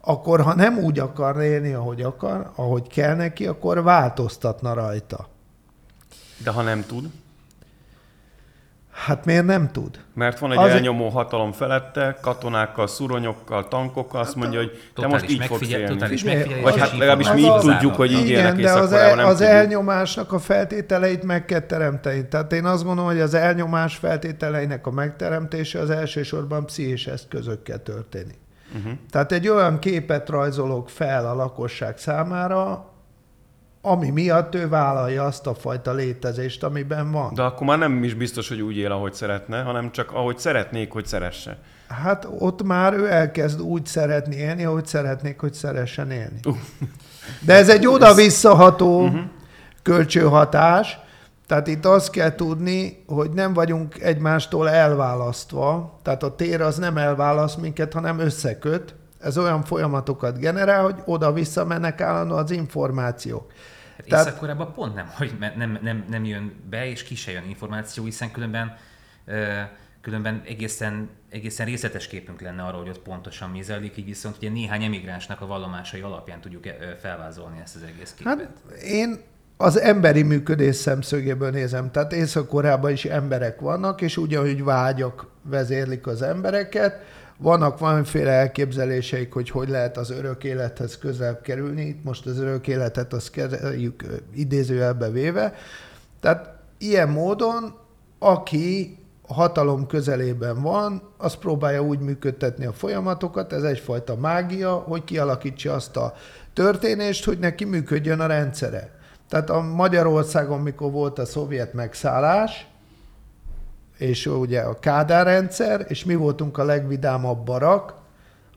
akkor ha nem úgy akar élni, ahogy akar, ahogy kell neki, akkor változtatna rajta. De ha nem tud? Hát miért nem tud? Mert van egy Azért... elnyomó hatalom felette, katonákkal, szuronyokkal, tankokkal, azt hát mondja, hogy te most így fogsz élni. Vagy hát legalábbis mi így tudjuk, hogy így élnek de az, el, nem az tudjuk. elnyomásnak a feltételeit meg kell teremteni. Tehát én azt gondolom, hogy az elnyomás feltételeinek a megteremtése az elsősorban pszichés eszközökkel történik. Uh-huh. Tehát egy olyan képet rajzolok fel a lakosság számára, ami miatt ő vállalja azt a fajta létezést, amiben van. De akkor már nem is biztos, hogy úgy él, ahogy szeretne, hanem csak ahogy szeretnék, hogy szeresse. Hát ott már ő elkezd úgy szeretni élni, ahogy szeretnék, hogy szeressen élni. Uh. De ez egy oda-visszaható uh-huh. kölcsönhatás, tehát itt azt kell tudni, hogy nem vagyunk egymástól elválasztva, tehát a tér az nem elválaszt minket, hanem összeköt. Ez olyan folyamatokat generál, hogy oda-vissza mennek állandó az információk. Hát tehát... Észak-Koreában pont nem, hogy nem, nem, nem jön be, és ki se jön információ, hiszen különben, különben egészen, egészen részletes képünk lenne arról, hogy ott pontosan mi zajlik, így viszont ugye néhány emigránsnak a vallomásai alapján tudjuk felvázolni ezt az egész képet. Hát én az emberi működés szemszögéből nézem. Tehát észak is emberek vannak, és ugyanúgy vágyak vezérlik az embereket, vannak valamiféle elképzeléseik, hogy hogy lehet az örök élethez közelebb kerülni. Itt most az örök életet azt kezeljük idézőjelbe véve. Tehát ilyen módon, aki hatalom közelében van, az próbálja úgy működtetni a folyamatokat, ez egyfajta mágia, hogy kialakítsa azt a történést, hogy neki működjön a rendszere. Tehát a Magyarországon, mikor volt a szovjet megszállás, és ugye a Kádár rendszer, és mi voltunk a legvidámabb barak,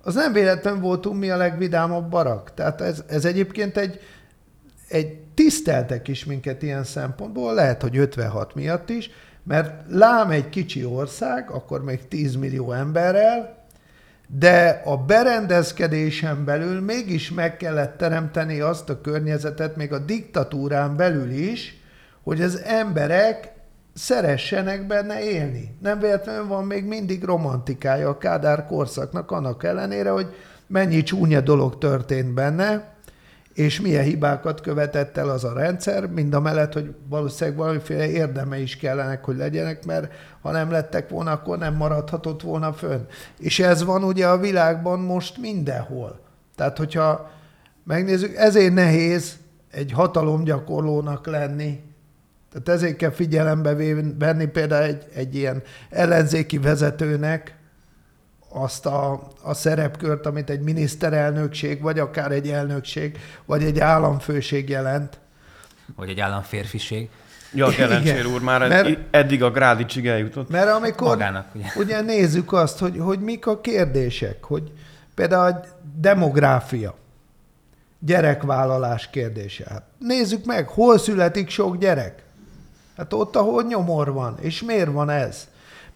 az nem véletlen voltunk mi a legvidámabb barak. Tehát ez, ez egyébként egy, egy tiszteltek is minket ilyen szempontból, lehet, hogy 56 miatt is, mert lám egy kicsi ország, akkor még 10 millió emberrel, de a berendezkedésen belül mégis meg kellett teremteni azt a környezetet, még a diktatúrán belül is, hogy az emberek szeressenek benne élni. Nem véletlenül van még mindig romantikája a Kádár korszaknak, annak ellenére, hogy mennyi csúnya dolog történt benne, és milyen hibákat követett el az a rendszer, mind a mellett, hogy valószínűleg valamiféle érdeme is kellenek, hogy legyenek, mert ha nem lettek volna, akkor nem maradhatott volna fönn. És ez van ugye a világban most mindenhol. Tehát, hogyha megnézzük, ezért nehéz egy hatalomgyakorlónak lenni, tehát ezért kell figyelembe venni például egy, egy ilyen ellenzéki vezetőnek, azt a, a szerepkört, amit egy miniszterelnökség, vagy akár egy elnökség, vagy egy államfőség jelent. Vagy egy államférfiség. Ja, Kelencsér úr, már mert, eddig a grádicsig eljutott. Mert amikor Magának, ugye. ugye nézzük azt, hogy, hogy mik a kérdések, hogy például a demográfia, gyerekvállalás kérdése. Hát nézzük meg, hol születik sok gyerek? Hát ott, ahol nyomor van. És miért van ez?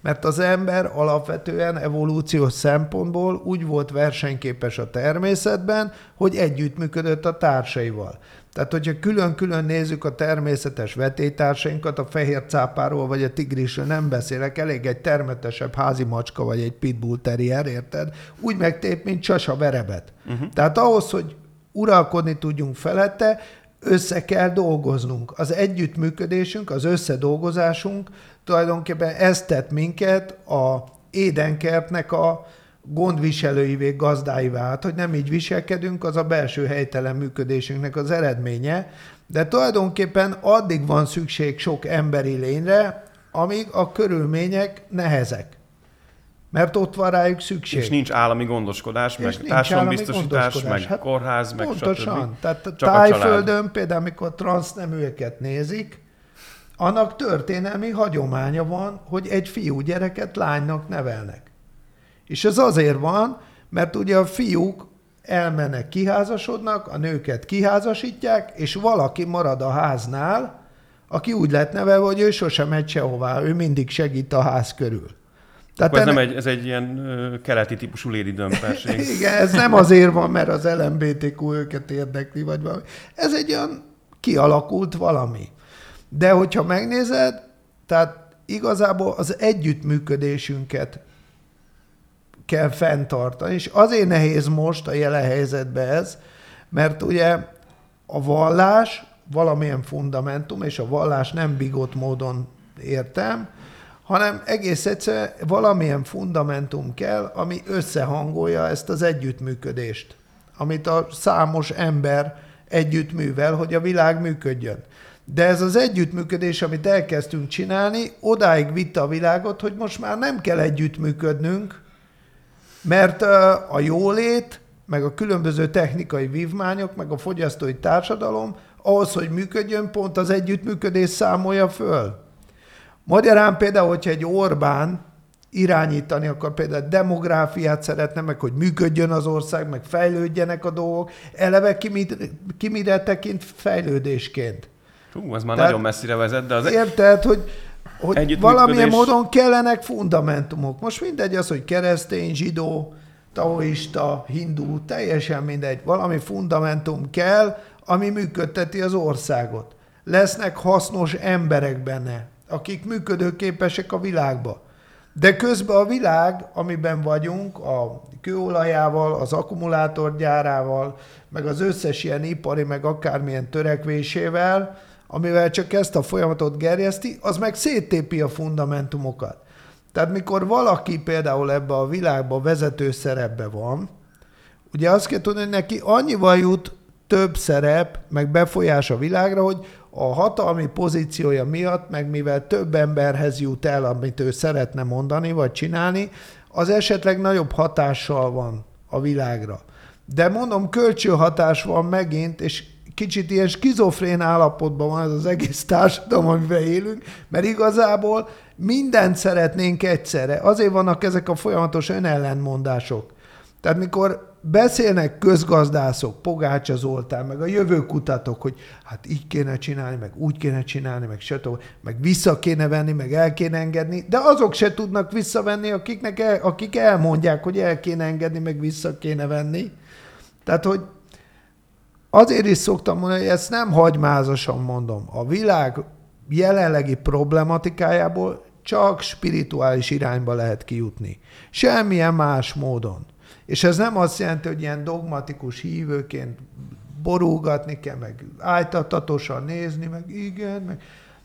Mert az ember alapvetően evolúciós szempontból úgy volt versenyképes a természetben, hogy együttműködött a társaival. Tehát, hogyha külön-külön nézzük a természetes vetétársainkat, a fehér cápáról vagy a tigrisről nem beszélek, elég egy termetesebb házi macska vagy egy pitbull terrier, érted? Úgy megtép, mint csasa verebet. Uh-huh. Tehát ahhoz, hogy uralkodni tudjunk felette, össze kell dolgoznunk. Az együttműködésünk, az összedolgozásunk tulajdonképpen ez tett minket a édenkertnek a gondviselőivé, gazdáivá. Hát, hogy nem így viselkedünk, az a belső helytelen működésünknek az eredménye, de tulajdonképpen addig van szükség sok emberi lényre, amíg a körülmények nehezek. Mert ott van rájuk szükség. És nincs állami gondoskodás, meg társadalombiztosítás, meg hát kórház, meg Pontosan. Stb. Tehát Csak Tájföldön például, amikor transzneműeket nézik, annak történelmi hagyománya van, hogy egy fiú gyereket lánynak nevelnek. És ez azért van, mert ugye a fiúk elmennek, kiházasodnak, a nőket kiházasítják, és valaki marad a háznál, aki úgy lett nevelve, hogy ő sosem megy sehová, ő mindig segít a ház körül. Tehát ez, ennek... nem egy, ez egy ilyen ö, keleti típusú lédi dömperség. Igen, ez nem azért van, mert az LMBTQ őket érdekli, vagy valami. Ez egy olyan kialakult valami. De hogyha megnézed, tehát igazából az együttműködésünket kell fenntartani, és azért nehéz most a jelen helyzetben ez, mert ugye a vallás valamilyen fundamentum, és a vallás nem bigott módon értem, hanem egész egyszerűen valamilyen fundamentum kell, ami összehangolja ezt az együttműködést, amit a számos ember együtt művel, hogy a világ működjön. De ez az együttműködés, amit elkezdtünk csinálni, odáig vitte a világot, hogy most már nem kell együttműködnünk, mert a jólét, meg a különböző technikai vívmányok, meg a fogyasztói társadalom ahhoz, hogy működjön, pont az együttműködés számolja föl. Magyarán például, hogyha egy Orbán irányítani akar, például demográfiát szeretne, meg hogy működjön az ország, meg fejlődjenek a dolgok, eleve ki, mit, ki mire tekint fejlődésként. Hú, ez már Tehát, nagyon messzire vezet, de az... Érted, hogy, hogy valamilyen módon kellenek fundamentumok. Most mindegy az, hogy keresztény, zsidó, taoista, hindu, teljesen mindegy. Valami fundamentum kell, ami működteti az országot. Lesznek hasznos emberek benne, akik működőképesek a világba. De közben a világ, amiben vagyunk, a kőolajával, az akkumulátorgyárával, meg az összes ilyen ipari, meg akármilyen törekvésével, amivel csak ezt a folyamatot gerjeszti, az meg széttépi a fundamentumokat. Tehát mikor valaki például ebbe a világba vezető szerepbe van, ugye azt kell tudni, hogy neki annyival jut több szerep, meg befolyás a világra, hogy a hatalmi pozíciója miatt, meg mivel több emberhez jut el, amit ő szeretne mondani, vagy csinálni, az esetleg nagyobb hatással van a világra. De mondom, kölcsönhatás van megint, és kicsit ilyen skizofrén állapotban van ez az egész társadalom, amiben élünk, mert igazából mindent szeretnénk egyszerre. Azért vannak ezek a folyamatos önellentmondások. Tehát mikor beszélnek közgazdászok, Pogácsa Zoltán, meg a jövőkutatók, hogy hát így kéne csinálni, meg úgy kéne csinálni, meg stb., meg vissza kéne venni, meg el kéne engedni, de azok se tudnak visszavenni, akiknek el, akik elmondják, hogy el kéne engedni, meg vissza kéne venni. Tehát, hogy azért is szoktam mondani, hogy ezt nem hagymázosan mondom. A világ jelenlegi problematikájából csak spirituális irányba lehet kijutni. Semmilyen más módon. És ez nem azt jelenti, hogy ilyen dogmatikus hívőként borulgatni kell, meg ájtatatosan nézni, meg igen, meg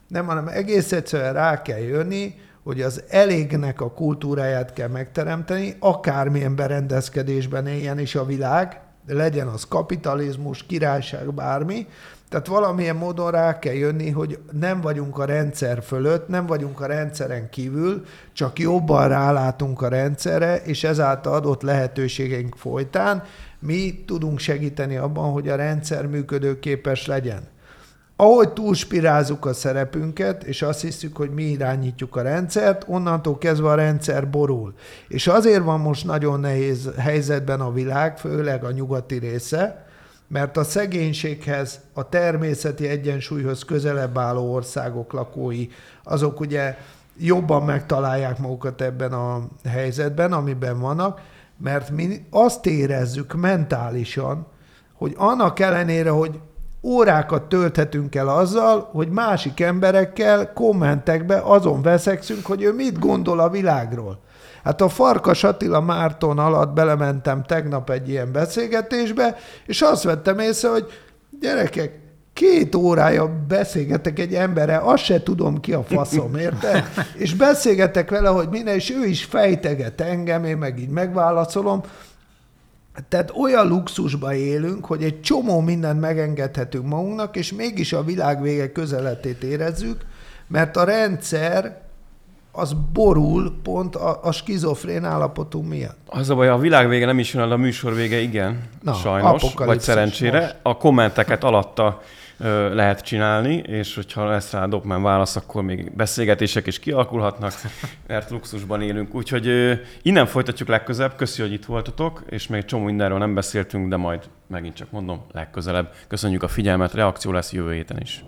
nem, hanem egész egyszerűen rá kell jönni, hogy az elégnek a kultúráját kell megteremteni, akármilyen berendezkedésben éljen is a világ, legyen az kapitalizmus, királyság, bármi, tehát valamilyen módon rá kell jönni, hogy nem vagyunk a rendszer fölött, nem vagyunk a rendszeren kívül, csak jobban rálátunk a rendszerre, és ezáltal adott lehetőségeink folytán mi tudunk segíteni abban, hogy a rendszer működőképes legyen. Ahogy túlspirázzuk a szerepünket, és azt hiszük, hogy mi irányítjuk a rendszert, onnantól kezdve a rendszer borul. És azért van most nagyon nehéz helyzetben a világ, főleg a nyugati része, mert a szegénységhez, a természeti egyensúlyhoz közelebb álló országok lakói, azok ugye jobban megtalálják magukat ebben a helyzetben, amiben vannak, mert mi azt érezzük mentálisan, hogy annak ellenére, hogy órákat tölthetünk el azzal, hogy másik emberekkel kommentekbe azon veszekszünk, hogy ő mit gondol a világról. Hát a Farkas Attila Márton alatt belementem tegnap egy ilyen beszélgetésbe, és azt vettem észre, hogy gyerekek, két órája beszélgetek egy emberrel, azt se tudom ki a faszom, érted? És beszélgetek vele, hogy minden, és ő is fejteget engem, én meg így megválaszolom. Tehát olyan luxusba élünk, hogy egy csomó mindent megengedhetünk magunknak, és mégis a világ vége közeletét érezzük, mert a rendszer az borul pont a, a skizofrén állapotunk miatt. Az a baj, a világ vége nem is jön el, a műsor vége igen, Na, sajnos, vagy szerencsére. Most. A kommenteket alatta ö, lehet csinálni, és hogyha lesz rá Dopman válasz, akkor még beszélgetések is kialakulhatnak, mert luxusban élünk. Úgyhogy ö, innen folytatjuk legközelebb. Köszi, hogy itt voltatok, és még csomó mindenről nem beszéltünk, de majd megint csak mondom, legközelebb. Köszönjük a figyelmet, reakció lesz jövő héten is.